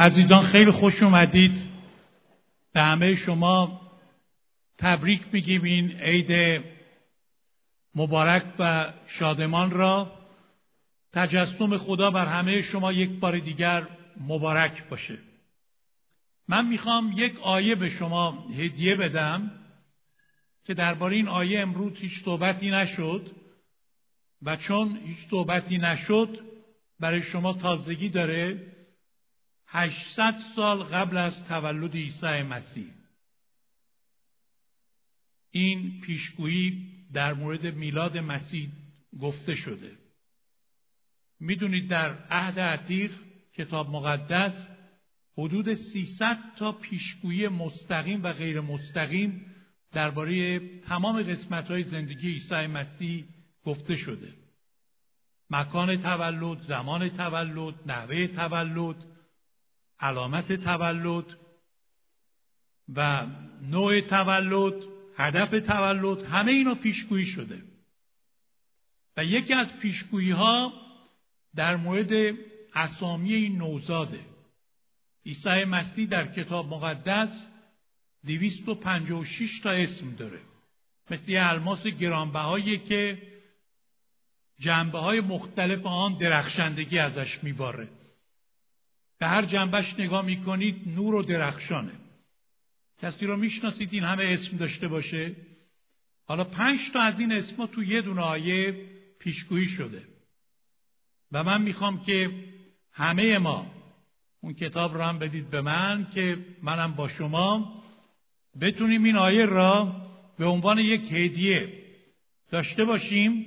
عزیزان خیلی خوش اومدید. به همه شما تبریک میگیم این عید مبارک و شادمان را. تجسم خدا بر همه شما یک بار دیگر مبارک باشه. من می‌خوام یک آیه به شما هدیه بدم که درباره این آیه امروز هیچ صحبتی نشد و چون هیچ صحبتی نشد برای شما تازگی داره 800 سال قبل از تولد عیسی مسیح. این پیشگویی در مورد میلاد مسیح گفته شده. می‌دونید در عهد عتیق کتاب مقدس حدود 300 تا پیشگویی مستقیم و غیر مستقیم درباره تمام قسمت های زندگی عیسی مسیح گفته شده. مکان تولد، زمان تولد، نحوه تولد، علامت تولد و نوع تولد، هدف تولد همه اینا پیشگویی شده. و یکی از پیشگویی ها در مورد اسامی این نوزاده. عیسی مسیح در کتاب مقدس 256 تا اسم داره. مثل یه الماس گرانبهایی که جنبه های مختلف آن درخشندگی ازش میباره. به هر جنبش نگاه می‌کنید نور و درخشانه. کسی رو می‌شناسید این همه اسم داشته باشه؟ حالا پنج تا از این اسما تو یه دونه آیه پیشگویی شده. و من می‌خوام که همه ما اون کتاب رو هم بدید به من که منم با شما بتونیم این آیه را به عنوان یک هدیه داشته باشیم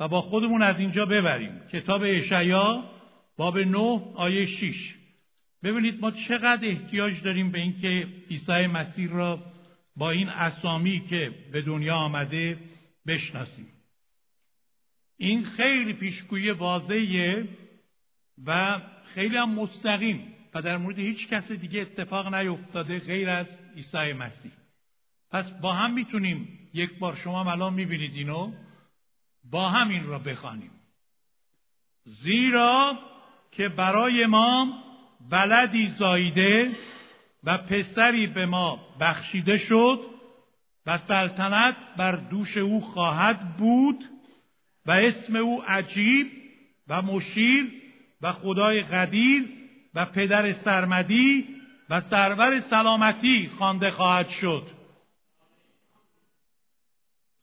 و با خودمون از اینجا ببریم. کتاب اشعیا باب 9 آیه 6 ببینید ما چقدر احتیاج داریم به اینکه عیسی مسیح را با این اسامی که به دنیا آمده بشناسیم. این خیلی پیشگویی واضحه و خیلی هم مستقیم و در مورد هیچ کس دیگه اتفاق نیفتاده غیر از عیسی مسیح. پس با هم می‌تونیم یک بار شما الان می‌بینید اینو با هم این را بخوانیم. زیرا که برای ما بلدی زایده و پسری به ما بخشیده شد و سلطنت بر دوش او خواهد بود و اسم او عجیب و مشیر و خدای قدیر و پدر سرمدی و سرور سلامتی خوانده خواهد شد.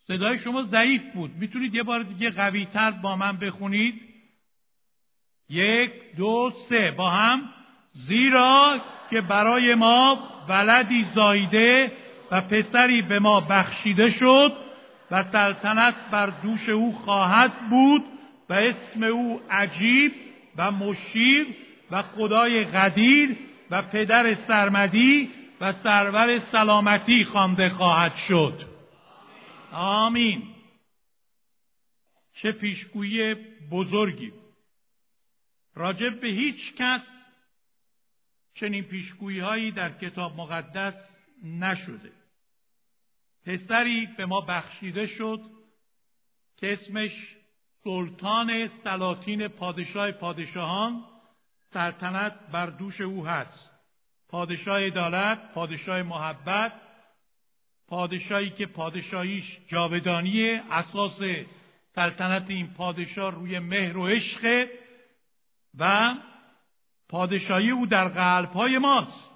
صدای شما ضعیف بود. می‌تونید یه بار دیگه قویتر با من بخونید. یک دو سه. با هم. زیرا که برای ما ولدی زایده و پسری به ما بخشیده شد و سلطنت بر دوش او خواهد بود و اسم او عجیب و مشیر و خدای قدیر و پدر سرمدی و سرور سلامتی خوانده خواهد شد. آمین. چه پیشگویی بزرگی. راجب به هیچ کس چنین پیشگویی هایی در کتاب مقدس نشده. پسری به ما بخشیده شد که اسمش سلطان سلاطین پادشاه پادشاهان سلطنت بر دوش او هست. پادشاه عدالت پادشاه محبت پادشاهی که پادشاهیش جاودانی اساس سلطنت این پادشاه روی مهر و عشق و پادشاهی او در قلبهای ماست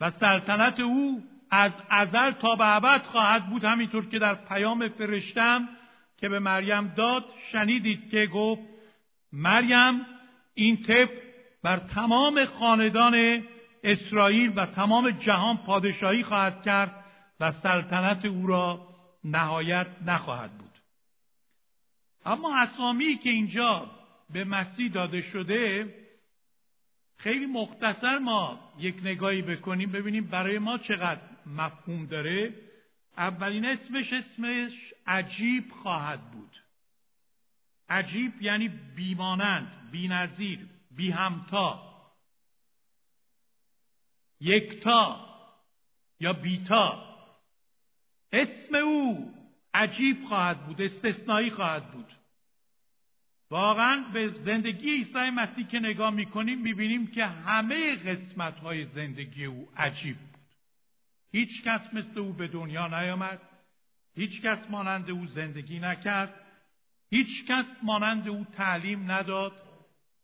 و سلطنت او از ازل تا به ابد خواهد بود همینطور که در پیام فرشتم که به مریم داد شنیدید که گفت مریم این طب بر تمام خاندان اسرائیل و تمام جهان پادشاهی خواهد کرد و سلطنت او را نهایت نخواهد بود. اما اسامی که اینجا به مسیح داده شده خیلی مختصر ما یک نگاهی بکنیم ببینیم برای ما چقدر مفهوم داره. اولین اسمش اسمش عجیب خواهد بود. عجیب یعنی بیمانند بینظیر بی همتا یکتا یا بیتا. اسم او عجیب خواهد بود استثنایی خواهد بود. واقعا به زندگی عیسی مسیح که نگاه می‌کنیم می‌بینیم که همه قسمت های زندگی او عجیب بود. هیچ کس مثل او به دنیا نیامد هیچ کس مانند او زندگی نکرد هیچ کس مانند او تعلیم نداد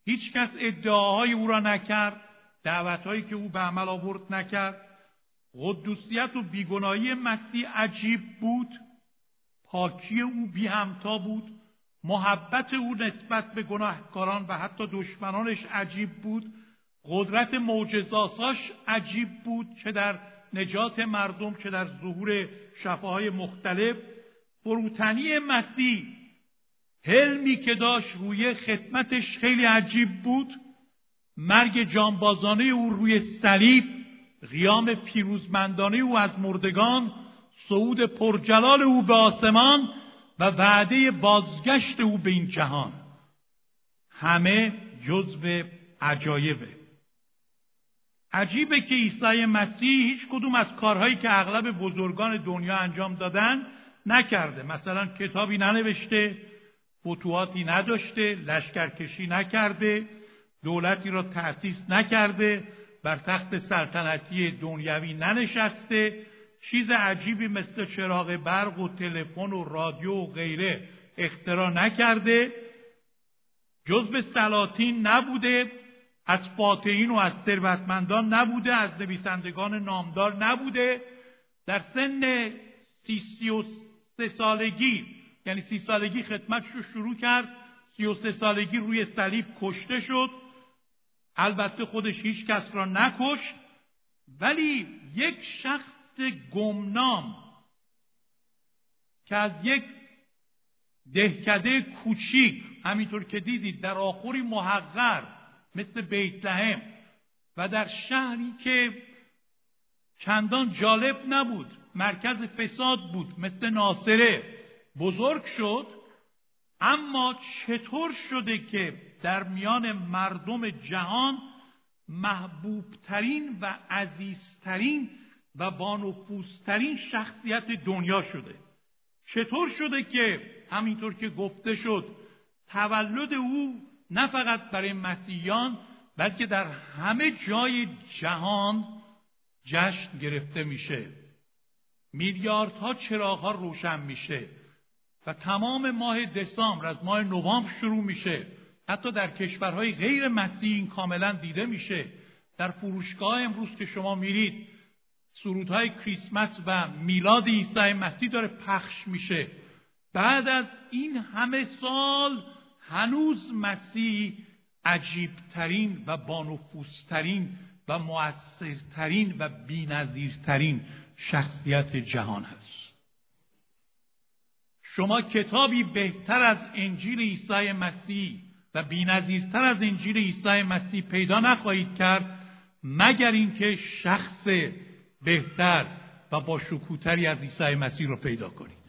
هیچ کس ادعاهای او را نکرد دعوتهایی که او به عمل آورد نکرد. قدوسیت و بیگناهی مسیح عجیب بود پاکی او بی همتا بود. محبت او نسبت به گناهکاران و حتی دشمنانش عجیب بود. قدرت معجزاساش عجیب بود چه در نجات مردم چه در ظهور شفاهای مختلف. فروتنی مسیح حلمی که داشت روی خدمتش خیلی عجیب بود. مرگ جانبازانه او روی صلیب قیام پیروزمندانه او از مردگان صعود پرجلال او به آسمان و وعده بازگشت او به این جهان. همه جزو عجایبه. عجیبه که عیسی مسیح هیچ کدوم از کارهایی که اغلب بزرگان دنیا انجام دادن نکرده. مثلا کتابی ننوشته فتوحاتی نداشته لشکرکشی نکرده دولتی را تأسیس نکرده بر تخت سلطنتی دنیوی ننشسته چیز عجیبی مثل چراغ برق و تلفن و رادیو و غیره اختراع نکرده جزء سلاطین نبوده از فاتحین و از ثروتمندان نبوده از نویسندگان نامدار نبوده. در سن سی, سی و سه سالگی یعنی سی سالگی خدمتش رو شروع کرد سی و سه سالگی روی صلیب کشته شد. البته خودش هیچ کس را نکشت ولی یک شخص گمنام که از یک دهکده کوچیک همینطور که دیدید در آخری محقر مثل بیت لحم و در شهری که چندان جالب نبود مرکز فساد بود مثل ناصره بزرگ شد. اما چطور شده که در میان مردم جهان محبوبترین و عزیزترین و بانفوسترین شخصیت دنیا شده. چطور شده که همینطور که گفته شد تولد او نه فقط برای مسیحیان بلکه در همه جای جهان جشن گرفته میشه. میلیاردها چراغها روشن میشه و تمام ماه دسامبر از ماه نوامبر شروع میشه. حتی در کشورهای غیر مسیحی این کاملا دیده میشه. در فروشگاه امروز که شما میرید سرودهای کریسمس و میلاد عیسی مسیح داره پخش میشه. بعد از این همه سال هنوز مسیح عجیبترین و بانفوسترین و مؤثرترین و بینظیرترین شخصیت جهان است شما کتابی بهتر از انجیل عیسی مسیح و بینظیرتر از انجیل عیسی مسیح پیدا نخواهید کرد مگر اینکه شخص بهتر و با شکوتری از عیسی مسیح رو پیدا کنید.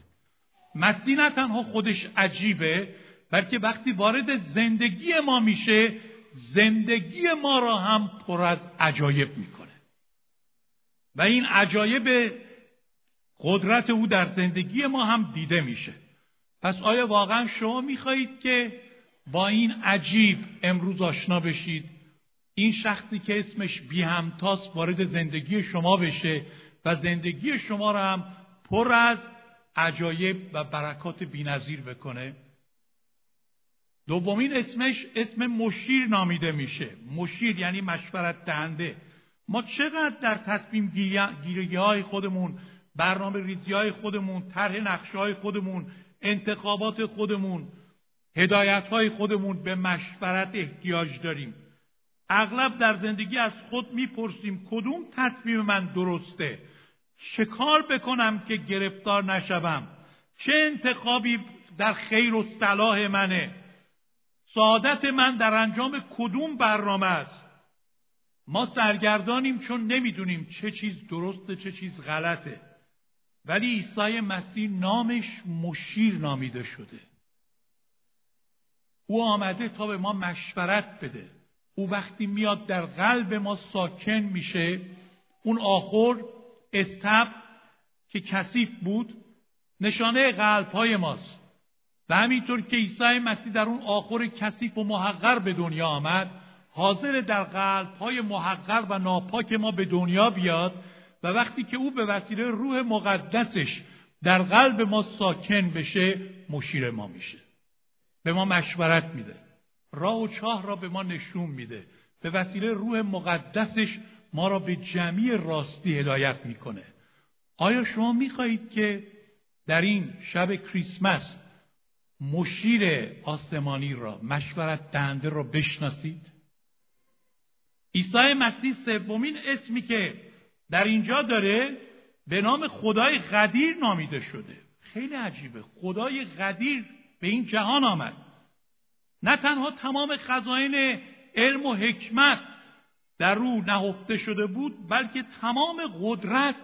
مسیح نه تنها خودش عجیبه بلکه وقتی وارد زندگی ما میشه زندگی ما را هم پر از عجایب می‌کنه. و این عجایب قدرت او در زندگی ما هم دیده میشه. پس آیا واقعا شما می‌خواهید که با این عجیب امروز آشنا بشید؟ این شخصی که اسمش بی همتاس وارد زندگی شما بشه و زندگی شما را هم پر از عجایب و برکات بینظیر بکنه. دومین اسمش اسم مشیر نامیده میشه. مشیر یعنی مشورت دهنده. ما چقدر در تصمیم گیری های خودمون برنامه ریزی های خودمون طرح نقشه های خودمون انتخابات خودمون هدایت های خودمون به مشورت احتیاج داریم. اغلب در زندگی از خود می‌پرسیم کدوم تصمیم من درسته؟ چه کار بکنم که گرفتار نشوم. چه انتخابی در خیر و صلاح منه؟ سعادت من در انجام کدوم برنامه است؟ ما سرگردانیم چون نمی‌دونیم چه چیز درسته چه چیز غلطه. ولی عیسی مسیح نامش مشیر نامیده شده. او آمده تا به ما مشورت بده. او وقتی میاد در قلب ما ساکن میشه اون آخر استب که کثیف بود نشانه قلب های ماست. و همینطور که عیسی مسیح در اون آخر کثیف و محقر به دنیا آمد حاضر در قلب های محقر و ناپاک ما به دنیا بیاد و وقتی که او به وسیله روح مقدسش در قلب ما ساکن بشه مشیر ما میشه. به ما مشورت میده. راه و چاه را به ما نشون میده. به وسیله روح مقدسش ما را به جمعی راستی هدایت می‌کنه. آیا شما می‌خواهید که در این شب کریسمس مشیر آسمانی را مشورت دهنده را بشناسید؟ عیسی مسیح سومین اسمی که در اینجا داره به نام خدای قدیر نامیده شده. خیلی عجیبه. خدای قدیر به این جهان آمد. نه تنها تمام خزاین علم و حکمت در رو نهفته شده بود بلکه تمام قدرت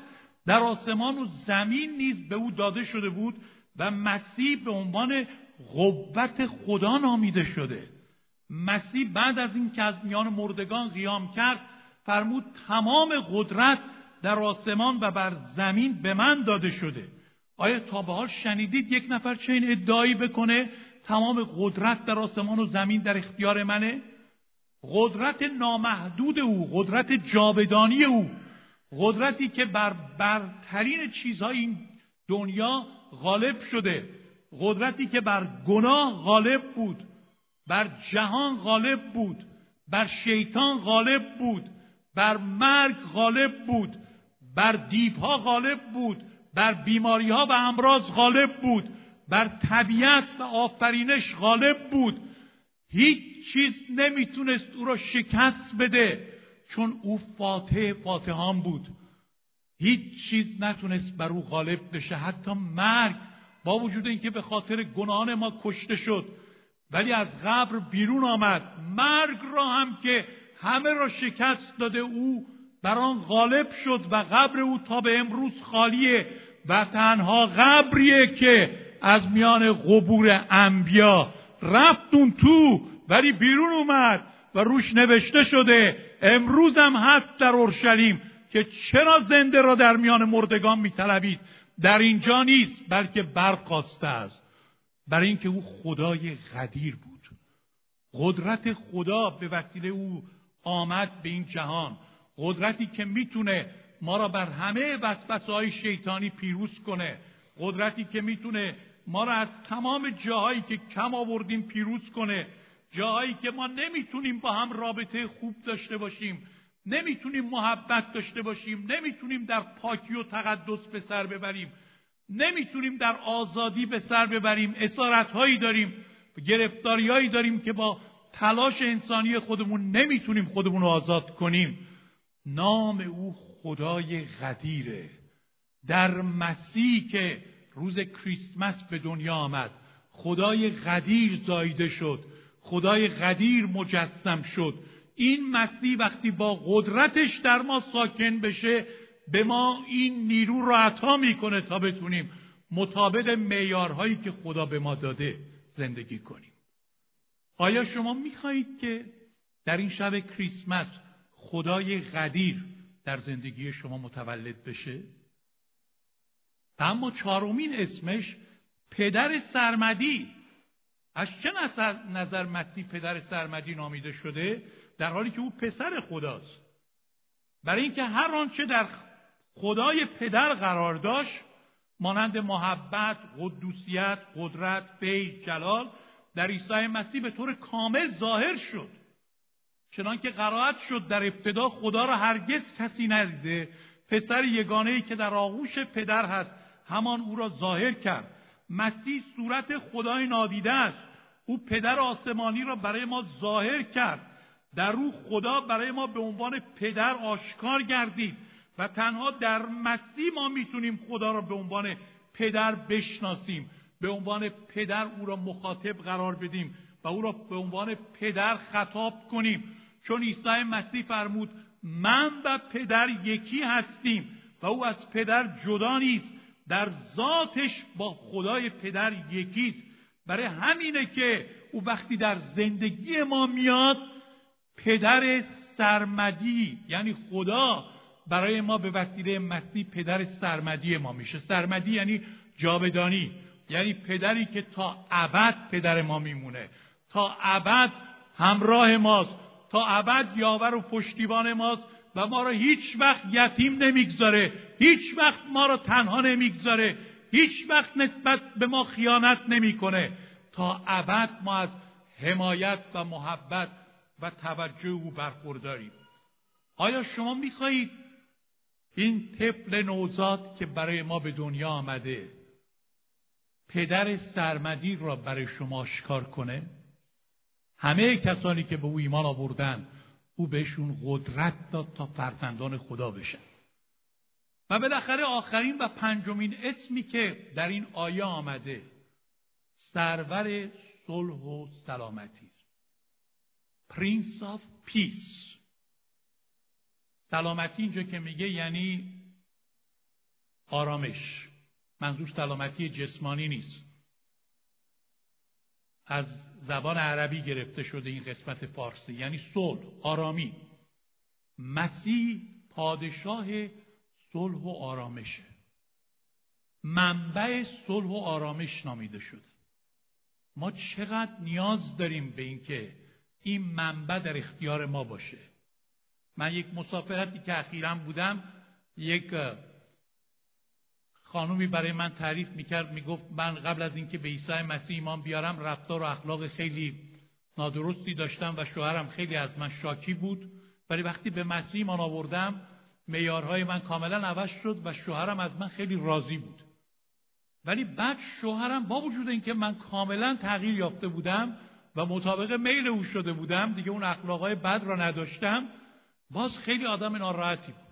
در آسمان و زمین نیز به او داده شده بود و مسیح به عنوان قوت خدا نامیده شده. مسیح بعد از این که از میان مردگان قیام کرد فرمود تمام قدرت در آسمان و بر زمین به من داده شده. آیا تا به حال شنیدید یک نفر چه این ادعایی بکنه؟ تمام قدرت در آسمان و زمین در اختیار منه. قدرت نامحدود او قدرت جاودانی او. قدرتی که بر برترین چیزهای این دنیا غالب شده. قدرتی که بر گناه غالب بود. بر جهان غالب بود. بر شیطان غالب بود. بر مرگ غالب بود. بر دیوها غالب بود. بر بیماری ها و امراض غالب بود. بر طبیعت و آفرینش غالب بود. هیچ چیز نمی‌تونست او را شکست بده چون او فاتح فاتحان بود. هیچ چیز نتونست بر او غالب بشه. حتی مرگ با وجود اینکه به خاطر گناهان ما کشته شد. ولی از قبر بیرون آمد. مرگ را هم که همه را شکست داده او بر آن غالب شد و قبر او تا به امروز خالیه و تنها قبریه که از میان قبور انبیا. رفتون تو ولی بیرون اومد و روش نوشته شده امروز هم هست در اورشلیم که چرا زنده را در میان مردگان میطلبید؟ در اینجا نیست بلکه برخواسته است. برای اینکه او خدای قدیر بود. قدرت خدا به وسیله او آمد به این جهان. قدرتی که می‌تونه ما را بر همه وسوسه های شیطانی پیروز کنه. قدرتی که می‌تونه ما را از تمام جاهایی که کم آوردیم پیروز کنه جاهایی که ما نمی‌تونیم با هم رابطه خوب داشته باشیم نمی‌تونیم محبت داشته باشیم نمی‌تونیم در پاکی و تقدس به سر ببریم نمی‌تونیم در آزادی به سر ببریم اسارت هایی داریم گرفتاری هایی داریم که با تلاش انسانی خودمون نمی‌تونیم خودمون رو آزاد کنیم. نام او خدای غدیره. در مسیح که روز کریسمس به دنیا آمد. خدای غدیر زایده شد. خدای غدیر مجسم شد. این مسیح وقتی با قدرتش در ما ساکن بشه به ما این نیرو را عطا می‌کنه تا بتونیم مطابق معیارهایی که خدا به ما داده زندگی کنیم. آیا شما می‌خواهید که در این شب کریسمس خدای قدیر در زندگی شما متولد بشه؟ اما چهارمین اسمش پدر سرمدی. از چه نظر مسیح پدر سرمدی نامیده شده؟ در حالی که او پسر خداست. برای اینکه هر آنچه در خدای پدر قرار داشت مانند محبت، قدوسیت، قدرت، فیض، جلال در عیسی مسیح به طور کامل ظاهر شد. چنانکه قرائت شد در ابتدا خدا را هرگز کسی ندیده. پسر یگانه ای که در آغوش پدر هست همان او را ظاهر کرد. مسیح صورت خدای نادیده است. او پدر آسمانی را برای ما ظاهر کرد. در روح خدا برای ما به عنوان پدر آشکار گردید و تنها در مسیح ما می‌تونیم خدا را به عنوان پدر بشناسیم. به عنوان پدر او را مخاطب قرار بدیم و او را به عنوان پدر خطاب کنیم. چون عیسی مسیح فرمود من و پدر یکی هستیم و او از پدر جدا نیست. در ذاتش با خدای پدر یکیست. برای همینه که او وقتی در زندگی ما میاد پدر سرمدی یعنی خدا برای ما به وسیله مسیح پدر سرمدی ما میشه. سرمدی یعنی جاودانی یعنی پدری که تا ابد پدر ما میمونه. تا ابد همراه ماست. تا ابد یاور و پشتیبان ماست. و ما را هیچ وقت یتیم نمی‌گذاره هیچ وقت ما را تنها نمی‌گذاره هیچ وقت نسبت به ما خیانت نمی‌کنه. تا ابد ما از حمایت و محبت و توجه او برخورداریم. آیا شما می‌خواهید این طفل نوزاد که برای ما به دنیا آمده پدر سرمدی را برای شما آشکار کنه؟ همه کسانی که به او ایمان آوردن او بهشون قدرت داد تا فرزندان خدا بشن. و بالاخره آخرین و پنجمین اسمی که در این آیه آمده سرور صلح و سلامتی. Prince of Peace سلامتی اینجا که میگه یعنی آرامش. منظور سلامتی جسمانی نیست. از زبان عربی گرفته شده این قسمت فارسی یعنی صلح آرامی. مسیح پادشاه صلح و آرامشه. منبع صلح و آرامش نامیده شده. ما چقدر نیاز داریم به اینکه این منبع در اختیار ما باشه. من یک مسافرتی که اخیرا بودم یک خانومی برای من تعریف می‌کرد می‌گفت من قبل از اینکه به عیسی مسیح ایمان بیارم رفتار و اخلاق خیلی نادرستی داشتم و شوهرم خیلی از من شاکی بود. ولی وقتی به مسیح ایمان آوردم میارهای من کاملا عوض شد و شوهرم از من خیلی راضی بود. ولی بعد شوهرم با وجود اینکه من کاملا تغییر یافته بودم و مطابق میل او شده بودم دیگه اون اخلاقای بد را نداشتم باز خیلی آدم ناراحتی بود.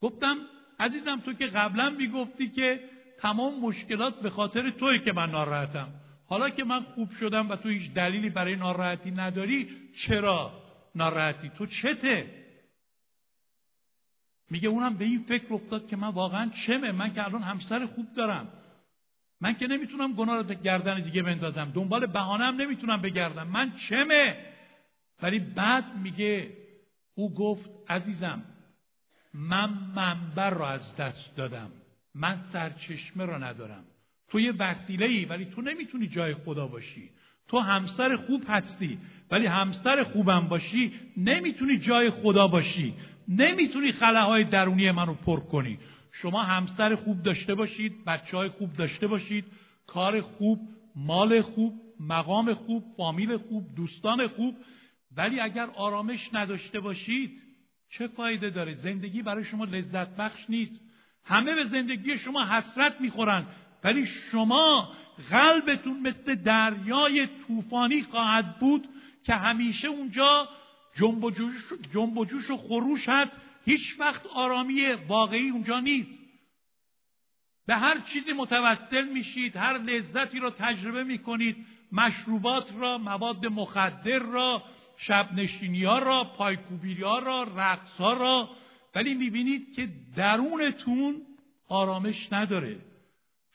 گفتم عزیزم تو که قبلا می‌گفتی که تمام مشکلات به خاطر توی که من ناراحتم. حالا که من خوب شدم و تو هیچ دلیلی برای ناراحتی نداری چرا ناراحتی؟ تو چته؟ میگه اونم به این فکر افتاد که من واقعا چمه. من که الان همسر خوب دارم. من که نمی‌تونم گناه رو گردن دیگه بندازم. دنبال بهانم نمی‌تونم بگردم. من چمه؟ ولی بعد میگه او گفت عزیزم من منبر را از دست دادم. من سرچشمه را ندارم. تو یه وسیله ای ولی تو نمی‌تونی جای خدا باشی. تو همسر خوب هستی ولی همسر خوبم باشی نمی‌تونی جای خدا باشی. نمی‌تونی خلاهای درونی منو پر کنی. شما همسر خوب داشته باشید بچه های خوب داشته باشید کار خوب مال خوب مقام خوب فامیل خوب دوستان خوب. ولی اگر آرامش نداشته باشید چه فایده داره؟ زندگی برای شما لذت بخش نیست. همه به زندگی شما حسرت می‌خورن. ولی شما قلبتون مثل دریای طوفانی خواهد بود که همیشه اونجا جنب و جوش, جنب و, جوش و خروش هست. هیچ وقت آرامی واقعی اونجا نیست. به هر چیزی متوسل میشید هر لذتی را تجربه می‌کنید مشروبات را مواد مخدر را شب نشینی ها را پایکوبیری ها را رقص ها را. ولی می‌بینید که درونتون آرامش نداره.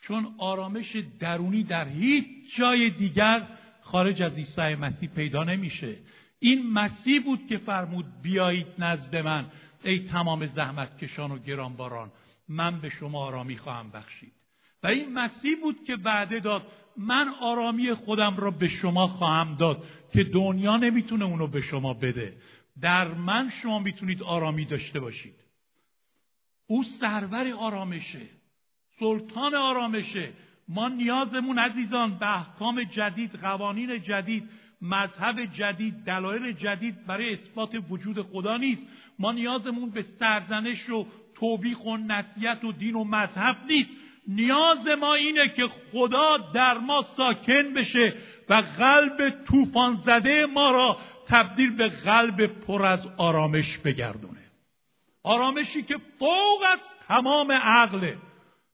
چون آرامش درونی در هیچ جای دیگر خارج از عیسی مسیح پیدا نمیشه. این مسیح بود که فرمود بیایید نزد من ای تمام زحمت کشان و گرانباران من به شما آرامی خواهم بخشید. و این مسیح بود که وعده داد من آرامی خودم را به شما خواهم داد که دنیا نمی‌تونه اونو به شما بده. در من شما می‌تونید آرامی داشته باشید. او سرور آرامشه. سلطان آرامشه. ما نیازمون عزیزان به احکام جدید قوانین جدید مذهب جدید دلایل جدید برای اثبات وجود خدا نیست. ما نیازمون به سرزنش و توبیخ و نصیحت و دین و مذهب نیست. نیاز ما اینه که خدا در ما ساکن بشه و قلب طوفان زده ما را تبدیل به قلب پر از آرامش بگردونه. آرامشی که فوق از تمام عقله.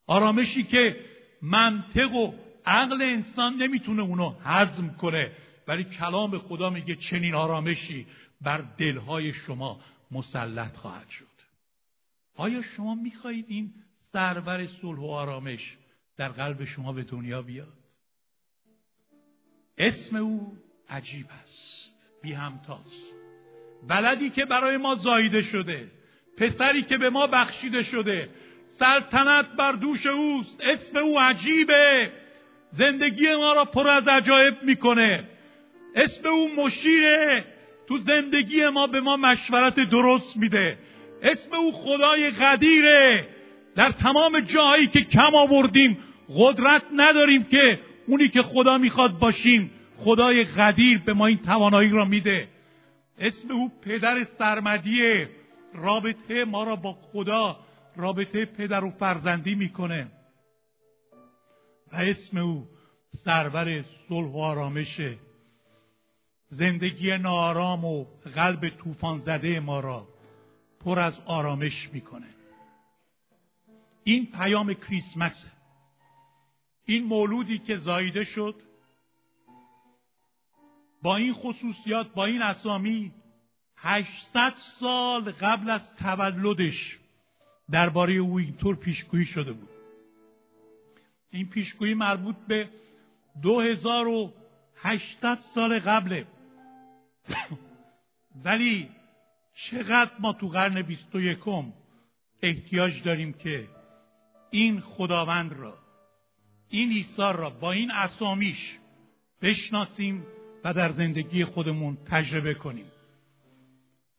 آرامشی که منطق و عقل انسان نمی‌تونه اونو هضم کنه. ولی کلام خدا میگه چنین آرامشی بر دلهای شما مسلط خواهد شد. آیا شما می‌خواهید این سرور صلح و آرامش در قلب شما به دنیا بیاد. اسم او عجیب است بی همتاست. بلدی که برای ما زایده شده پسری که به ما بخشیده شده سلطنت بر دوش اوست اسم او عجیبه. زندگی ما را پر از عجایب می‌کنه. اسم او مشیره تو زندگی ما به ما مشورت درست میده. اسم او خدای قدیره. در تمام جاهایی که کم آوردیم قدرت نداریم که اونی که خدا می‌خواد باشیم خدای قدیر به ما این توانایی را میده. اسم او پدر سرمدیه. رابطه ما را با خدا رابطه پدر و فرزندی می‌کنه. و اسم او سرور صلح و آرامشه. زندگی نارام و قلب طوفان زده ما را پر از آرامش می‌کنه. این پیام کریسمسه. این مولودی که زایده شد با این خصوصیات با این اسامی 800 سال قبل از تولدش درباره او اینطور پیشگویی شده بود. این پیشگویی مربوط به 2800 سال قبله. ولی چقدر ما تو قرن 21 احتیاج داریم که این خداوند را این عیسی را با این اسامیش بشناسیم و در زندگی خودمون تجربه کنیم.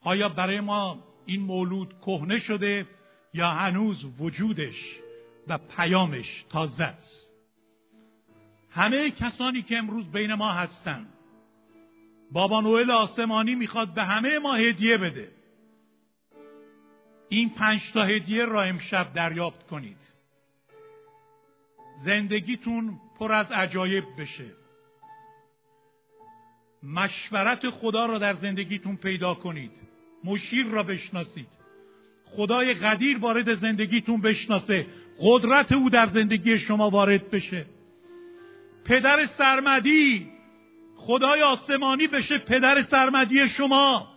آیا برای ما این مولود کهنه شده یا هنوز وجودش و پیامش تازه است؟ همه کسانی که امروز بین ما هستند بابا نوئل آسمانی می‌خواد به همه ما هدیه بده. این پنج تا هدیه را امشب دریافت کنید. زندگیتون پر از عجایب بشه. مشورت خدا را در زندگیتون پیدا کنید. مشیر را بشناسید. خدای قدیر وارد زندگیتون بشناسه. قدرت او در زندگی شما وارد بشه. پدر سرمدی خدای آسمانی بشه پدر سرمدی شما.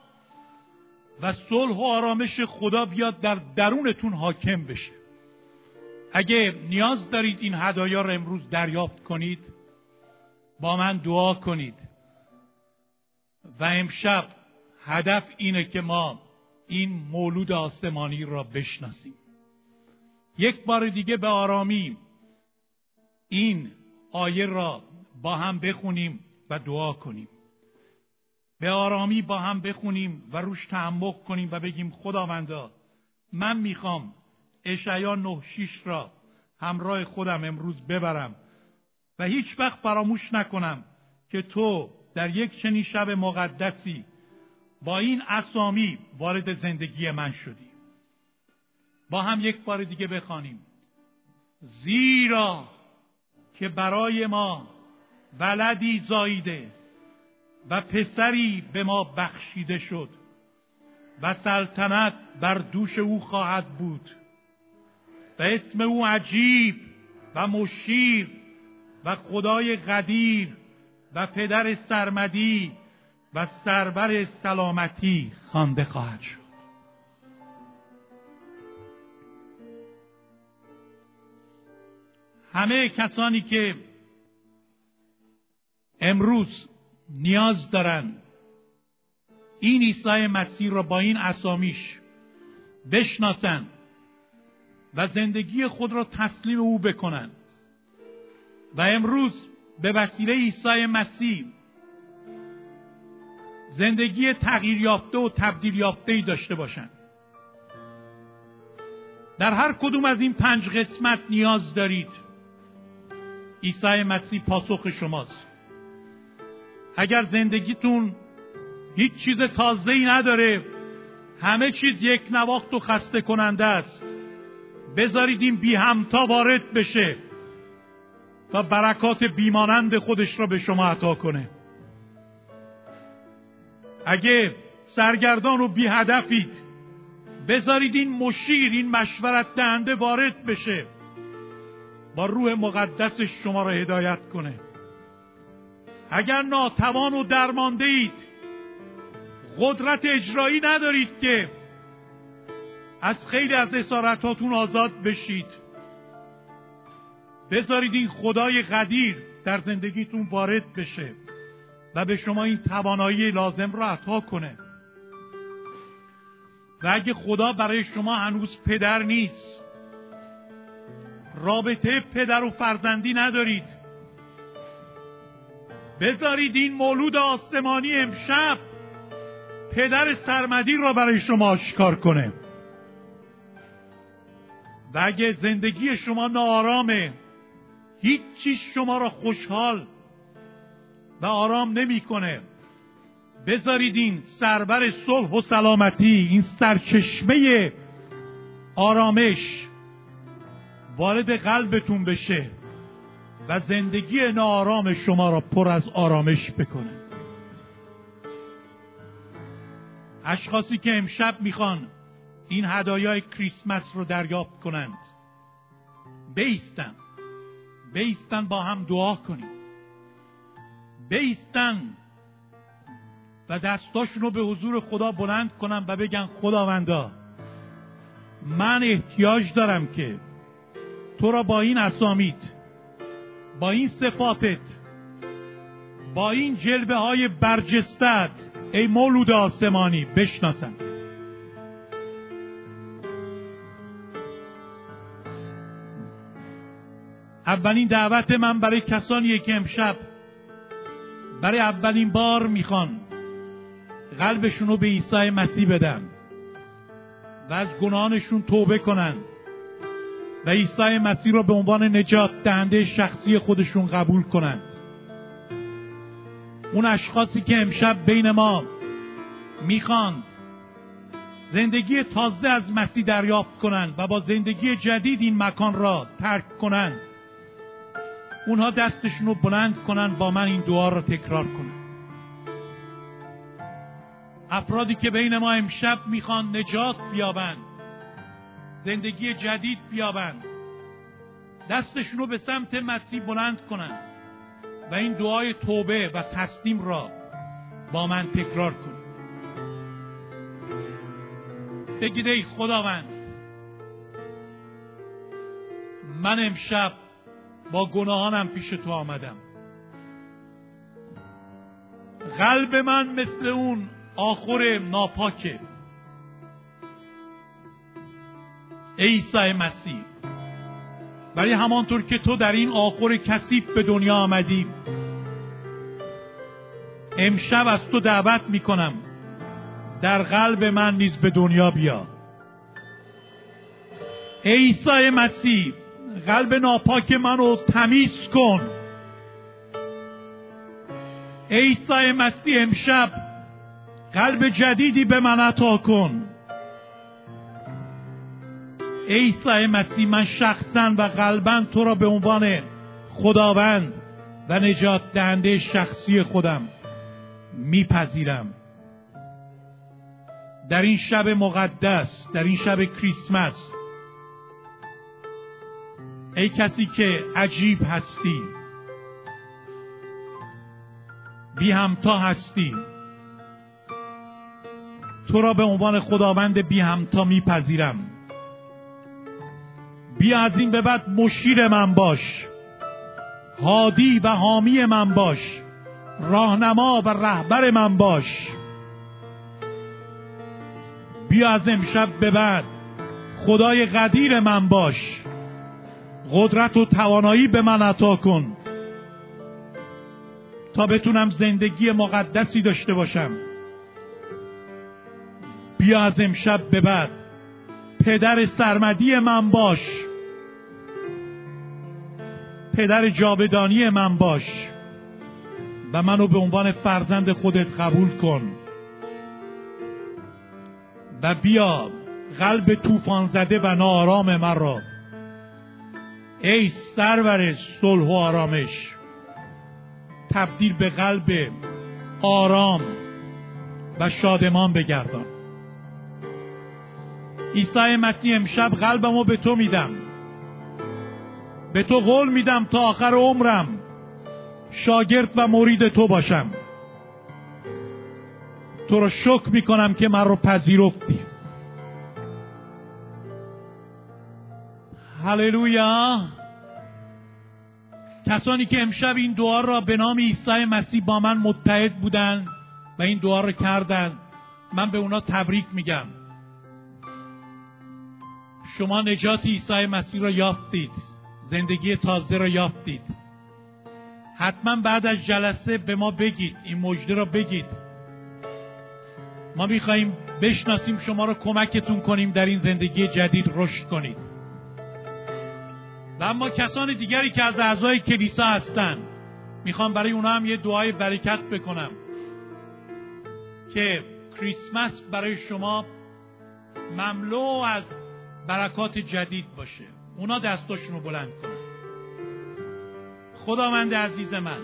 و صلح و آرامش خدا بیاد در درونتون حاکم بشه. اگه نیاز دارید این هدایا رو امروز دریافت کنید با من دعا کنید. و امشب هدف اینه که ما این مولود آسمانی را بشناسیم. یک بار دیگه به آرامی این آیه را با هم بخونیم و دعا کنیم. به آرامی با هم بخونیم و روش تعمق کنیم و بگیم خداوندا من می‌خوام اشعیا نه شیش را همراه خودم امروز ببرم و هیچ وقت فراموش نکنم که تو در یک چنین شب مقدسی با این اسامی وارد زندگی من شدی. با هم یک بار دیگه بخوانیم. زیرا که برای ما ولدی زاییده و پسری به ما بخشیده شد و سلطنت بر دوش او خواهد بود. و اسم او عجیب و مشیر و خدای قدیر و پدر سرمدی و سربر سلامتی خوانده خواهد شد. همه کسانی که امروز نیاز دارن این عیسی مسیح را با این اسامیش بشناسن و زندگی خود را تسلیم او بکنن و امروز به وسیله عیسی مسیح زندگی تغییر یافته و تبدیل یافته ای داشته باشند. در هر کدوم از این پنج قسمت نیاز دارید. عیسی مسیح پاسخ شماست. اگر زندگیتون هیچ چیز تازه ای نداره همه چیز یک نواخت و خسته کننده است. بذارید این بی همتا وارد بشه تا برکات بیمانند خودش را به شما عطا کنه. اگه سرگردان و بی هدفید بذارید این مشیر این مشورت دهنده وارد بشه. با روح مقدسش شما را هدایت کنه. اگر ناتوان و درمانده اید قدرت اجرایی ندارید که از خیلی از اسارتاتون آزاد بشید. بذارید این خدای قدیر در زندگیتون وارد بشه و به شما این توانایی لازم را عطا کنه. و اگه خدا برای شما هنوز پدر نیست رابطه پدر و فرزندی ندارید. بذارید این مولود آسمانی امشب پدر سرمدی را برای شما آشکار کنه. و اگه زندگی شما ناآرامه هیچ چیز شما را خوشحال و آرام نمی‌کنه. بذارید این سرور صلح و سلامتی این سرچشمه آرامش وارد قلبتون بشه و زندگی ناآرام شما را پر از آرامش بکنه. اشخاصی که امشب می‌خوان این هدایای کریسمس رو دریافت کنند. بیستن. بیستن با هم دعا کنیم. بیستن و دستاشون رو به حضور خدا بلند کنم و بگن خداوندا من احتیاج دارم که تو را با این اسامید با این صفاتت با این جلبه های برجستت ای مولود آسمانی بشناسم. اولین دعوت من برای کسانی که امشب برای اولین بار می‌خوان قلبشون رو به عیسی مسیح بدن و از گناهانشون توبه کنن و عیسی مسیح رو به عنوان نجات دهنده شخصی خودشون قبول کنند اون اشخاصی که امشب بین ما می‌خواند زندگی تازه از مسیح دریافت کنند و با زندگی جدید این مکان را ترک کنند اونها دستشون رو بلند کنند با من این دعا را تکرار کنند افرادی که بین ما امشب می‌خوان نجات بیابند زندگی جدید بیابند دستشون رو به سمت مسیح بلند کنند و این دعای توبه و تسلیم را با من تکرار کنید بگید ای خداوند من امشب با گناهانم پیش تو آمدم. قلب من مثل اون آخر ناپاکه. عیسی مسیح ولی همانطور که تو در این آخر کثیف به دنیا آمدی امشب از تو دعوت می‌کنم در قلب من نیز به دنیا بیا. عیسی مسیح قلب ناپاک منو تمیز کن. عیسی مسیح امشب قلب جدیدی به من عطا کن. عیسی مسیح من شخصا و قلبا تو را به عنوان خداوند و نجات دهنده شخصی خودم میپذیرم. در این شب مقدس در این شب کریسمس ای کسی که عجیب هستی بی همتا هستی. تو را به عنوان خداوند بی همتا میپذیرم. بیا از این به بعد مشیر من باش. هادی و حامی من باش. راهنما و رهبر من باش. بیا از امشب به بعد خدای قدیر من باش. قدرت و توانایی به من عطا کن. تا بتونم زندگی مقدسی داشته باشم. بیا از امشب به بعد. پدر سرمدی من باش. پدر جاودانی من باش. و منو به عنوان فرزند خودت قبول کن. و بیا قلب طوفان زده و ناآرام من را. ای سرور صلح و آرامش تبدیل به قلب آرام و شادمان بگردان. عیسی مسیح امشب قلبمو به تو میدم. به تو قول میدم تا آخر عمرم شاگرد و مرید تو باشم. تو رو شکر می‌کنم که من پذیرفتی. هللویا. کسانی که امشب این دعا را به نام عیسی مسیح با من متحد بودن و این دعا را کردن من به اونا تبریک میگم. شما نجات عیسی مسیح را یافتید. زندگی تازه را یافتید. حتما بعد از جلسه به ما بگید این مژده را بگید. ما میخواییم بشناسیم شما را کمکتون کنیم در این زندگی جدید رشد کنید. و اما کسان دیگری که از اعضای کلیسا هستند می‌خوام برای اونا هم یه دعای برکت بکنم که کریسمس برای شما مملو از برکات جدید باشه. اونا دستاشون رو بلند کنن. خداوند عزیز من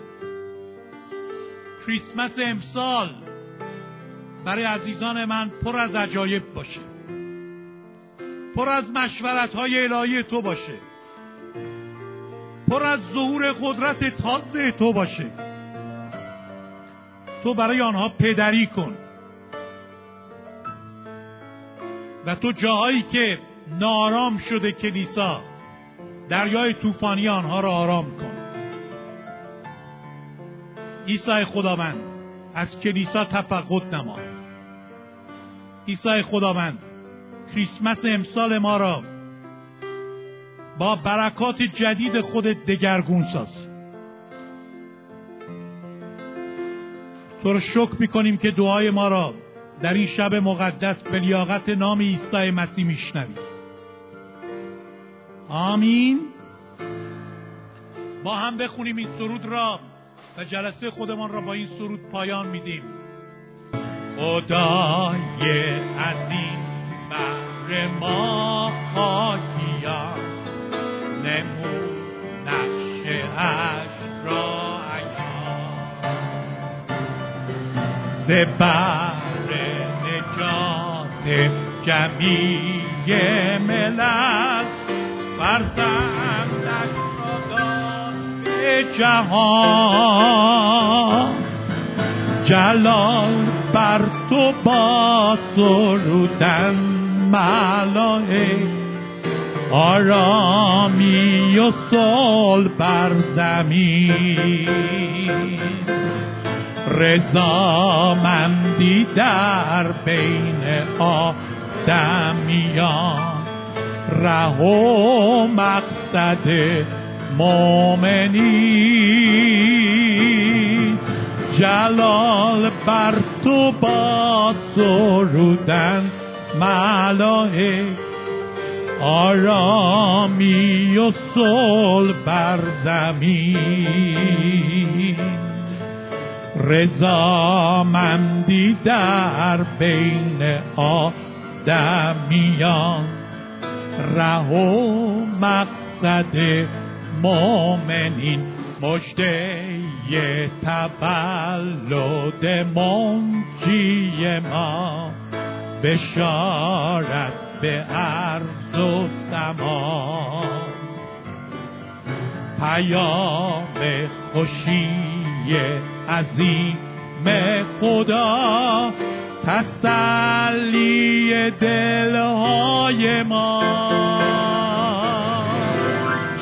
کریسمس امسال برای عزیزان من پر از عجایب باشه. پر از مشورت های الهی تو باشه. پر از ظهور قدرت تازه تو باشه. تو برای آنها پدری کن. و تو جاهایی که نارام شده کلیسا دریای طوفانی آنها را آرام کن. عیسی خداوند از کلیسا تفقد نما. عیسی خداوند کریسمس امسال ما را با برکات جدید خودت دگرگون ساز. تو رو شکر می‌کنیم که دعای ما را در این شب مقدس به لیاقت نام عیسی مسیح میشنویم آمین. با هم بخونیم این سرود را و جلسه خودمان را با این سرود پایان میدیم. خدای عظیم بر ما خاکیان زبر نجات جمیع ملل فرزندش را به جهان. جلال بر تو با سرودن ملائک آرامی و صلح بر زمین رضامندی در بین آدمیان. ره و مقصد مومنی. جلال بر تو با سرودن ملائک آرامی و صلح بر زمین. رضامندی در بین آدمیان. ره و مقصد مؤمنین مجده تولد منجی ما. بشارت به عرض و سما پیام خوشی عظیم خدا تسلی دلهای ما.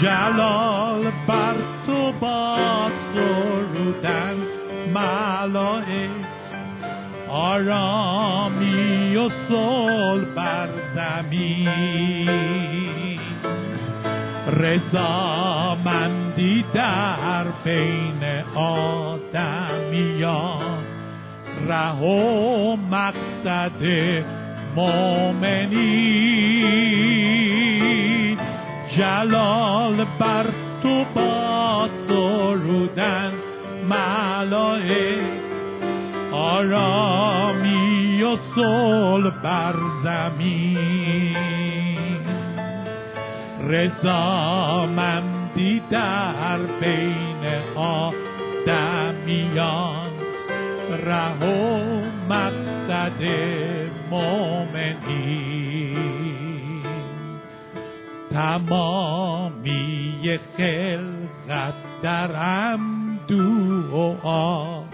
جلال بر تو با سرودن ملائک آرامی و صلح بر زمین. رضامندی در بین آدمیان ره و مقصد مومنی. جلال بر تو با سرودن ملائک آرامی و صلح بر زمین. رضامندی در بین آدمیان. ره و مقصد مومنی تمامی خلقت در امدو و آب.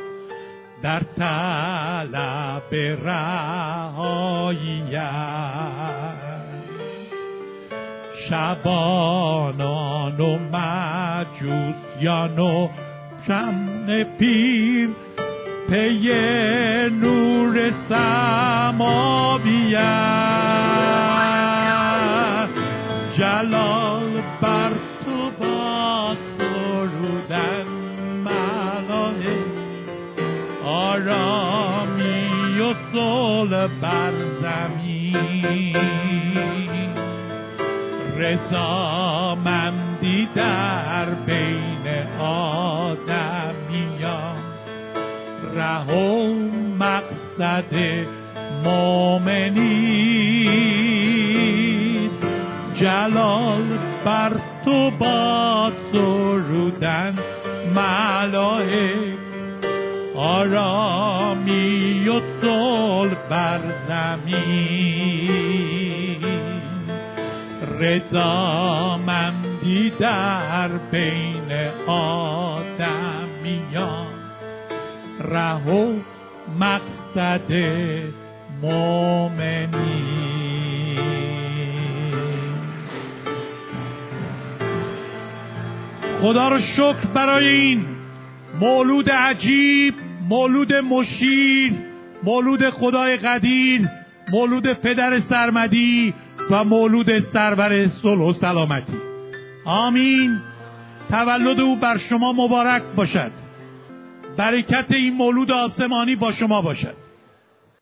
در طلب رهاییت شبانان و مجوسیان و شمن پیر پی نور سماویت جلال صلح بر زمین. رضامندی در بین آدمیان ره و مقصد مؤمنین. جلال بر تو باد سرودن ملائک آرامی و صلح بر زمین. رضامندی در بین آدمیان. ره و مقصد مؤمنین خدا رو شکر برای این مولود عجیب مولود مشیر مولود خدای قدیر مولود پدر سرمدی و مولود سرور صلح و سلامتی. آمین. تولد او بر شما مبارک باشد. برکت این مولود آسمانی با شما باشد.